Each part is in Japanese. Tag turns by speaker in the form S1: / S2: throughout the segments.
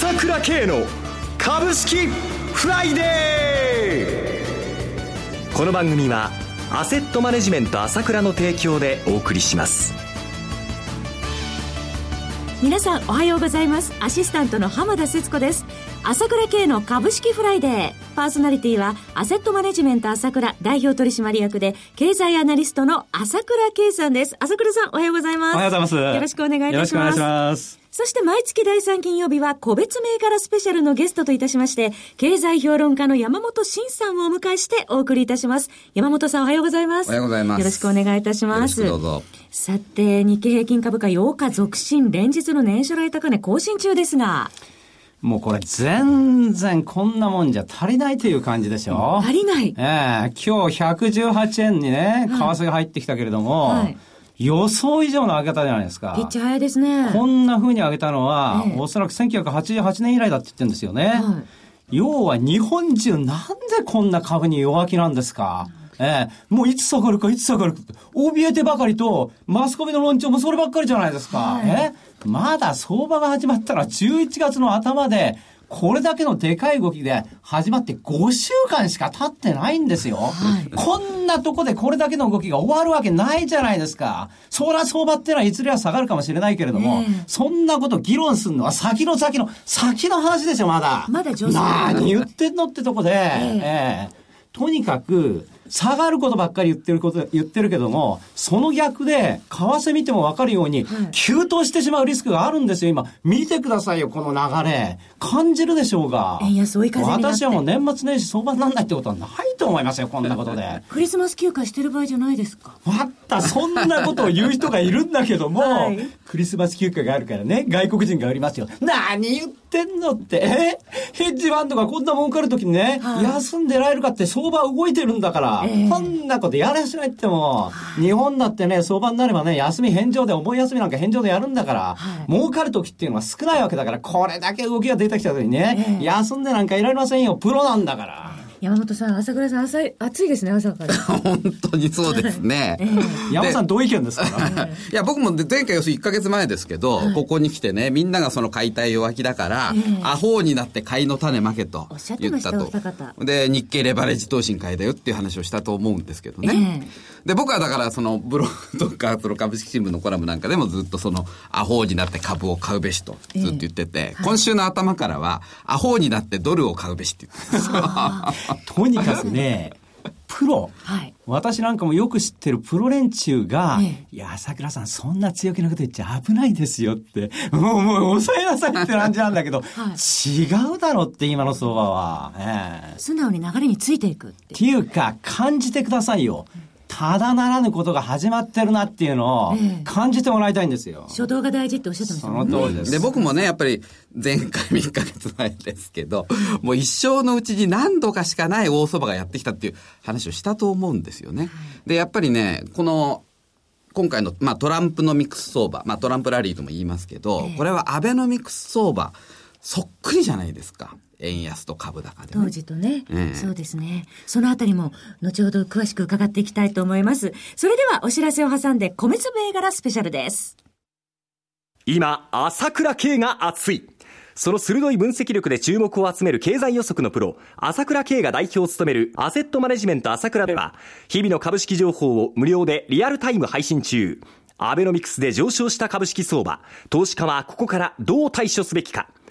S1: 朝倉慶の株式フライデー。この番組はアセットマネジメント朝倉の提供でお送りします。
S2: 皆さんおはようございます。アシスタントの浜田節子です。朝倉慶の株式フライデー。パーソナリティはアセットマネジメント朝倉代表取締役で経済アナリストの朝倉慶さんです。朝倉さんおはようございます。
S3: おはようございます。
S2: よろしくお願いいたしますそして毎月第3金曜日は個別銘柄スペシャルのゲストといたしまして、経済評論家の山本慎さんをお迎えしてお送りいたします。山本さんおはようございます。
S4: おはようございます
S2: よろしくお願いいたします。
S4: よろしくどうぞ
S2: さて、日経平均株価8日続伸、連日の年初来高値更新中ですが、
S3: もうこれ全然こんなもんじゃ足りないという感じでしょ
S2: 足りない。
S3: ええ今日118円にね、為替が入ってきたけれども、
S2: はい
S3: 予想以上の上げ方じゃないですか
S2: ピッ。チ早いですね。
S3: こんな風に上げたのは、
S2: ええ
S3: おそらく1988年以来だって言ってるんですよね。
S2: は
S3: 要は日本中なんでこんな株に弱気なんですかええ、もういつ下がるかいつ下がるか怯えてばかりと、マスコミの論調もそればっかりじゃないですか。
S2: はい
S3: えまだ相場が始まったら11月の頭で、これだけのでかい動きで始まって5週間しか経ってないんですよ。こんなとこでこれだけの動きが終わるわけないじゃないですか。そら相場ってのはいずれは下がるかもしれないけれども、
S2: ええ
S3: そんなこと議論するのは先の先の、先の話ですよ、まだ。
S2: まだ上昇
S3: 何言ってんのってとこで、ええとにかく、下がることばっかり言ってること、言ってるけども、その逆で、為替見てもわかるように、急騰してしまうリスクがあるんですよ、今。見てくださいよ、この流れ。感じるでしょうが。
S2: 円安追い風に
S3: 私はもう年末年始相場にならないってことはないと思いますよ、こんなことで。
S2: クリスマス休暇してる場合じゃないですか。
S3: また、そんなことを言う人がいるんだけども、
S2: はい
S3: クリスマス休暇があるからね、外国人が売りますよ。何言ってんのって、え？ヘッジファンドがこんな儲かるときにね、
S2: はい。
S3: 休んでられるかって相場動いてるんだから、
S2: ええ。
S3: こんなことやらしないっても、日本だってね、相場になればね、休み返上で、重い休みなんか返上でやるんだから、
S2: はい。
S3: 儲かるときっていうのは少ないわけだから、これだけ動きが出てきたときにね、
S2: ええ。
S3: 休んでなんかいられませんよ、プロなんだから。
S2: 山本さん、朝倉さん、朝い暑いですね、朝から。
S4: 本当にそうですね。
S3: 山本さんどういう意見ですか？
S4: い。や、僕も前回要するに1ヶ月前ですけど、ここに来てね、みんながその買いたい弱気だから、アホになって買いの種まけと
S2: おっしゃってました
S4: 言ったと。
S2: お二方。
S4: で、日経レバレッジ投資に買いだよっていう話をしたと思うんですけどね。で、僕はだからそのブログとか、その株式新聞のコラムなんかでもずっとその、アホになって株を買うべしとずっと言ってて、今週の頭からは、アホになってドルを買うべしって言って。
S3: とにかくね、プロ、
S2: はい。
S3: 私なんかもよく知ってるプロ連中が、
S2: え
S3: いや、朝倉さん、そんな強気なこと言っちゃ危ないですよって、もう、もう、抑えなさいって感じなんだけど、違うだろうって、今の相場は。ええ。
S2: 素直に流れについていくって
S3: っていうか、感じてくださいよ。ただならぬことが始まってるなっていうのを
S2: ええ
S3: 感じてもらいたいんですよ。
S2: 初動が大事っておっしゃってましたんね。
S3: の通りです。
S4: で、僕もね、やっぱり前回3ヶ月前ですけど、もう一生のうちに何度かしかない大相場がやってきたっていう話をしたと思うんですよね。で、やっぱりね、この、今回の、まあ、トランプのミックス相場、まあ、トランプラリーとも言いますけど、これはアベノミクス相場、そっくりじゃないですか。円安と株高で、ね。
S2: 当時とね、
S4: ええ
S2: そうですね。そのあたりも、後ほど詳しく伺っていきたいと思います。それでは、お知らせを挟んで、米粒銘柄スペシャルです。
S1: 今朝倉慶が熱いその鋭い分析力で注目を集める経済予測のプロ、朝倉慶が代表を務めるアセットマネジメント朝倉では、日々の株式情報を無料でリアルタイム配信中。アベノミクスで上昇した株式相場、投資家はここからどう対処すべきか。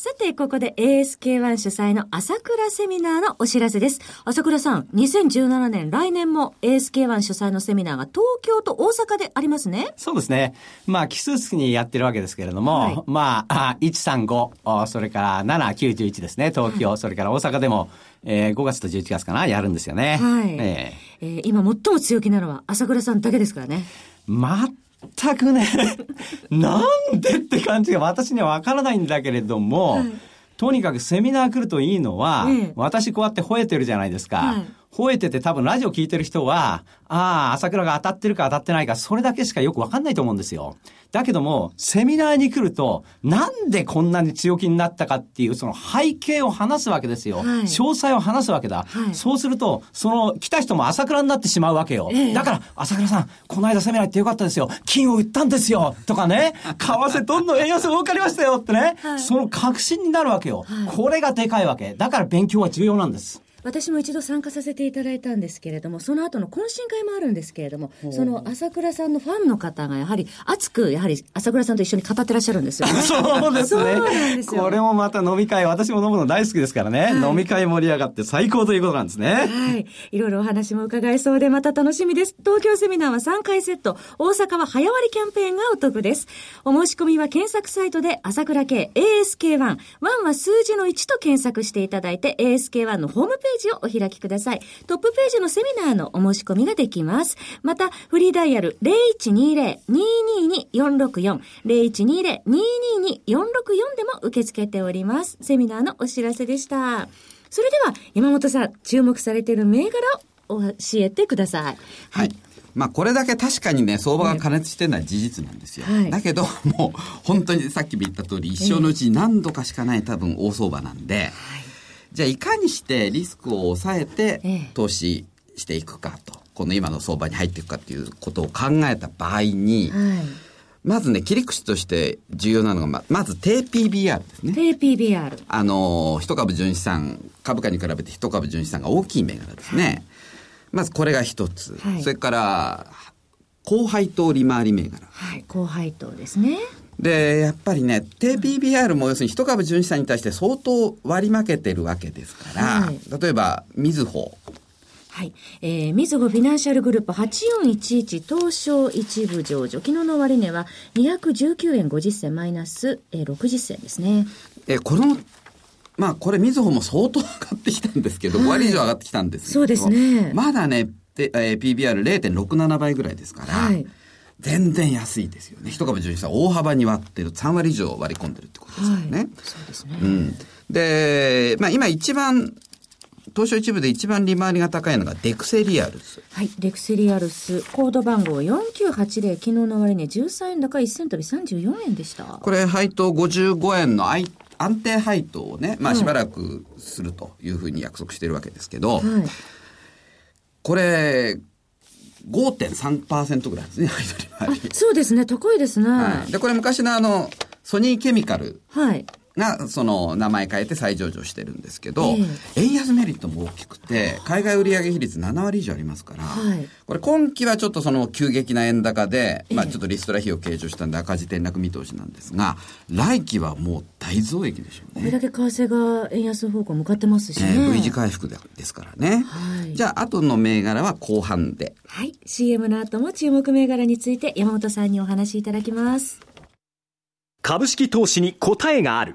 S2: さて、ここで ASK1 主催の朝倉セミナーのお知らせです。朝倉さん、2017年来年も ASK1 主催のセミナーが東京と大阪でありますね。
S3: そうですね。まあ、奇数月にやってるわけですけれども、
S2: はい
S3: まあ、あ135、あそれから7、9、11ですね、東京、それから大阪でも、えー5月と11月かな、やるんですよね。
S2: はい。
S3: え
S2: えー今最も強気なのは朝倉さんだけですからね。
S3: ー全くね、なんでって感じが私にはわからないんだけれども、とにかくセミナー来るといいのは、
S2: ええ。
S3: 私こうやって吠えてるじゃないですか。
S2: はい
S3: 吠えてて多分ラジオ聞いてる人は、ああ、朝倉が当たってるか当たってないか、それだけしかよくわかんないと思うんですよ。だけども、セミナーに来ると、なんでこんなに強気になったかっていう、その背景を話すわけですよ。
S2: はい
S3: 詳細を話すわけだ。
S2: はい
S3: そうすると、その、来た人も朝倉になってしまうわけよ。
S2: ええ
S3: だから、朝倉さん、この間セミナー行ってよかったですよ。金を売ったんですよ。とかね。為替どんどん円安儲かりましたよってね。
S2: はい
S3: その確信になるわけよ、
S2: はい
S3: これがでかいわけ。だから勉強は重要なんです。
S2: 私も一度参加させていただいたんですけれども、その後の懇親会もあるんですけれども、その朝倉さんのファンの方がやはり熱く、やはり朝倉さんと一緒に語ってらっしゃるんですよね。
S3: そうですね。
S2: そうなんですよ
S3: これもまた飲み会、私も飲むの大好きですからね。飲み会盛り上がって最高ということなんですね。
S2: はい。いろいろお話も伺えそうで、また楽しみです。東京セミナーは3回セット、大阪は早割キャンペーンがお得です。お申し込みは検索サイトで朝倉系 ASK1、1は数字の1と検索していただいて、ASK1 のホームページをお開きください。トップページのセミナーのお申し込みができます。また、フリーダイヤル0120-222-464、0120-222-464でも受け付けております。セミナーのお知らせでした。それでは、山本さん、注目されている銘柄を教えてください。
S4: はい。まあこれだけ確かにね、相場が過熱してるのは事実なんですよ。
S2: はい
S4: だけど、もう本当にさっきも言った通り、一生のうちに何度かしかない多分大相場なんで、じゃあいかにしてリスクを抑え
S2: え
S4: て
S2: え
S4: 投資していくかと、この今の相場に入っていくかっていうことを考えた場合に、
S2: はい。
S4: まずね、切り口として重要なのが、ままず低 PBR ですね。
S2: 低 PBR。
S4: あの、一株純資産、株価に比べて一株純資産が大きい銘柄ですね。まずこれが一つ。
S2: はい
S4: それから、高配当利回り銘柄。
S2: はい。高配当ですね。
S4: で、やっぱりね、低 PBR も要するに一株純資産に対して相当割り負けてるわけですから、
S2: はい
S4: 例えば、みずほ。
S2: はい。えー、みずほフィナンシャルグループ8411東証一部上場。昨日の終値は219円50銭マイナス、えー、60銭ですね。
S4: え、この、まあこれみずほも相当上がってきたんですけど、5割以上上がってきたんですけど
S2: そうですね
S4: まだね、でえー PBR0.67 倍ぐらいですから、
S2: はい
S4: 全然安いですよね。一株純資産大幅に割ってる、3割以上割り込んでるってことですよね。
S2: そうですね。
S4: うん。で、まあ今一番、東証一部で一番利回りが高いのがデクセリアルス。
S2: はい。レクセリアルス、コード番号4980、昨日の終値13円高1銭飛び34円でした。
S4: これ配当55円の安定配当をね、まあしばらくするというふうに約束してるわけですけど、
S2: はい。
S4: これ、5.3%ぐらいですね、配当利回り。
S2: そうですね。高いですね。は
S4: はい。で、これ昔のあの、ソニーケミカル
S2: い。
S4: が、その、名前変えて再上場してるんですけど、
S2: え
S4: 円安メリットも大きくて、海外売上比率7割以上ありますから、
S2: はい
S4: これ今期はちょっとその急激な円高で、まあ
S2: ええ
S4: ちょっとリストラ費を計上したんで赤字転落見通しなんですが、来期はもう大増益でしょうね。
S2: これだけ為替が円安方向向かってますしね。
S4: えー V 字回復でですからね。
S2: はい
S4: じゃあ、後の銘柄は後半で。
S2: はい。CM の後も注目銘柄について山本さんにお話しいただきます。
S1: 株式投資に答えがある。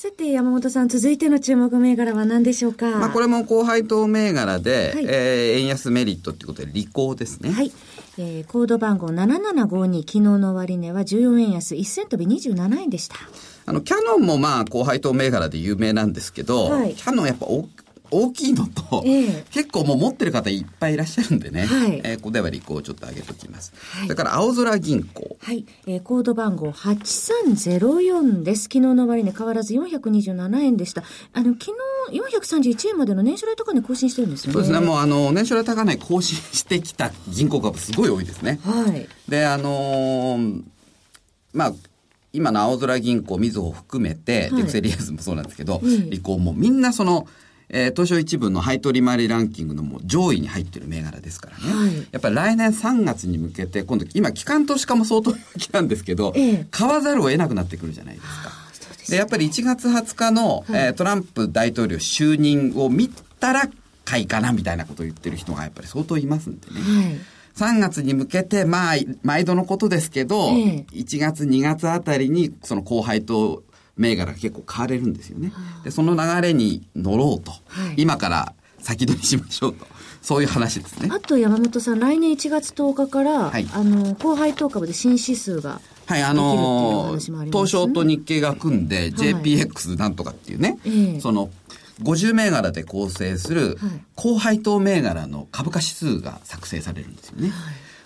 S2: さて、山本さん、続いての注目銘柄は何でしょうか？
S4: まあ、これも高配当銘柄で、
S2: はい
S4: えー円安メリットっていうことで利口ですね。
S2: はい。えー、コード番号7752、昨日の終値は14円安、1銭飛び27円でした。
S4: あの、キャノンもまあ、高配当銘柄で有名なんですけど、
S2: はい
S4: キャノンやっぱ大大きいのと、
S2: ええ
S4: 結構もう持ってる方いっぱいいらっしゃるんでね、
S2: はい
S4: えーここでは利口をちょっと上げときます。
S2: はい
S4: それから、青空銀行。
S2: はい。えー、コード番号8304です。昨日の終値変わらず427円でした。あの、昨日431円までの年初来高値更新してるんですよね。
S4: そうですね、もうあの、年初来高値更新してきた銀行株すごい多いですね。
S2: はい。
S4: で、あのーまあ、今のあおぞら銀行、みずほ含めて、
S2: はい
S4: デクセリアルズもそうなんですけど、
S2: うん
S4: リコーもみんなその、えー東証一部の配当利回りランキングのもう上位に入ってる銘柄ですからね。
S2: はい
S4: やっぱり来年3月に向けて、今度、今、機関投資家も相当弱気なんですけど、
S2: ええ
S4: 買わざるを得なくなってくるじゃないですか。
S2: で
S4: やっぱり1月20日の、えートランプ大統領就任を見たら買いかなみたいなことを言ってる人がやっぱり相当いますんでね。
S2: はい。
S4: 3月に向けて、まあ、毎度のことですけど、
S2: ええ
S4: 1月、2月あたりに、その後輩と銘柄が結構買われるんですよね。で、その流れに乗ろうと。
S2: はい
S4: 今から先取りしましょうと。そういう話ですね。
S2: あと山本さん、来年1月10日から、
S4: はい
S2: あの、後輩当株で新指数が、
S4: はい、あの
S2: 話もありますね
S4: 東証と日経が組んで、JPX なんとかっていうね、
S2: ええ
S4: その、50銘柄で構成する
S2: はい
S4: 高配当銘柄の株価指数が作成されるんですよね。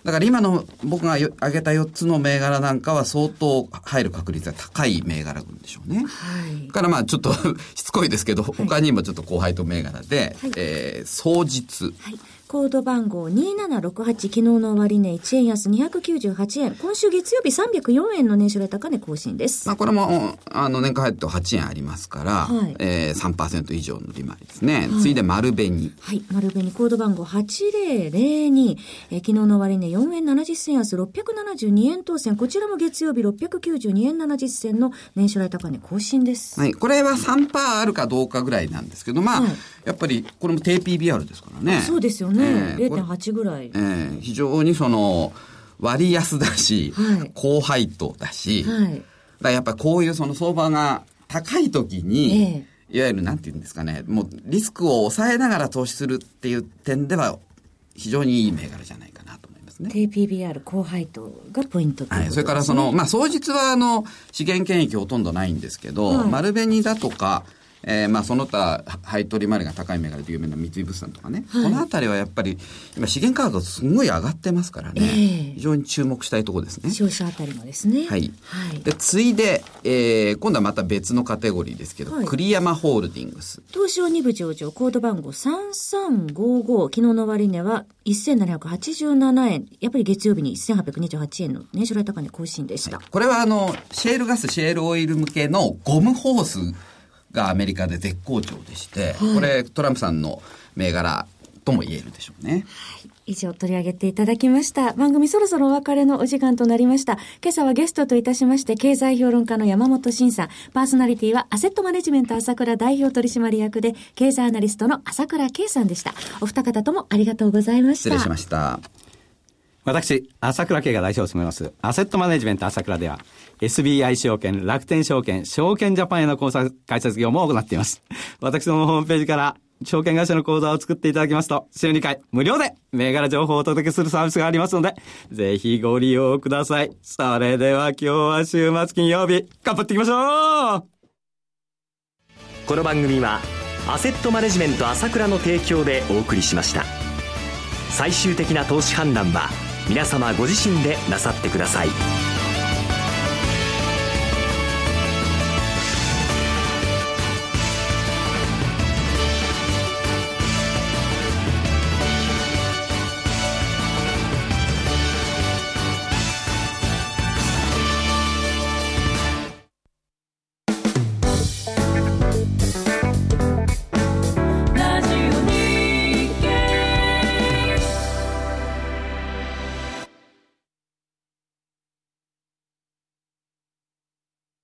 S4: だから今の僕がよ挙げた4つの銘柄なんかは相当入る確率が高い銘柄群でしょうね。
S2: はい
S4: だ。からまあちょっと しつこいですけど、他にもちょっと高配当銘柄で、
S2: はい
S4: えー、双日、
S2: はい。コード番号2768、昨日の終値1円安298円。今週月曜日304円の年初来高値更新です。
S4: まあこれも、あの、年間配当8円ありますから、
S2: はい
S4: えー、3%以上の利回りですね。次いで丸紅。
S2: はい。丸紅コード番号8002。えー昨日の終値4円70銭安672円当選。こちらも月曜日692円70銭の年初来高値更新です。
S4: はい。これは3%あるかどうかぐらいなんですけど、まあ、
S2: はい
S4: やっぱり、これも低 PBR ですからね。
S2: そうですよね。
S4: ええ。これ
S2: 0.8ぐらい。
S4: えー非常にその、割安だし、
S2: はい。
S4: 高配当だし、
S2: はい。
S4: らやっぱりこういうその相場が高い時に、
S2: え
S4: いわゆるなんて言うんですかね、もうリスクを抑えながら投資するっていう点では、非常にいい銘柄じゃないかなと思いますね。
S2: 低 PBR 高配当がポイントね。
S4: はい、それからその、まあ、総実はあの、資源権益ほとんどないんですけど、
S2: はい。
S4: 丸紅だとか、えーまあ、その他、配当利回りが高い銘柄で有名な三井物産とかね、
S2: はい
S4: このあたりはやっぱり、今資源価格がすごい上がってますからね、
S2: ええ
S4: 非常に注目したいところですね。
S2: 商社あたりもですね。
S4: はい
S2: はい。
S4: で、次いで、えー今度はまた別のカテゴリーですけど、
S2: はい
S4: 栗山ホールディングス。
S2: 東証2部上場、コード番号3355、昨日の終値は1787円。やっぱり月曜日に1828円の年初来高値更新でした。
S4: これはあの、シェールガス、シェールオイル向けのゴムホースがアメリカで絶好調でして、これトランプさんの銘柄とも言えるでしょうね。
S2: 以上取り上げていただきました。番組そろそろお別れのお時間となりました。今朝はゲストといたしまして、経済評論家の山本慎さん、パーソナリティはアセットマネジメント朝倉代表取締役で、経済アナリストの朝倉圭さんでした。お二方ともありがとうございました。
S4: 失礼しました。
S5: 私、朝倉慶が代表を務めます、アセットマネジメント朝倉では、SBI 証券、楽天証券、証券ジャパンへの口座開設業務を行っています。私のホームページから、証券会社の口座を作っていただきますと、週2回、無料で、銘柄情報をお届けするサービスがありますので、ぜひご利用ください。それでは今日は週末金曜日、頑張っていきましょう
S1: この番組はアセットマネジメント朝倉の提供でお送りしました最終的な投資判断は皆様ご自身でなさってください。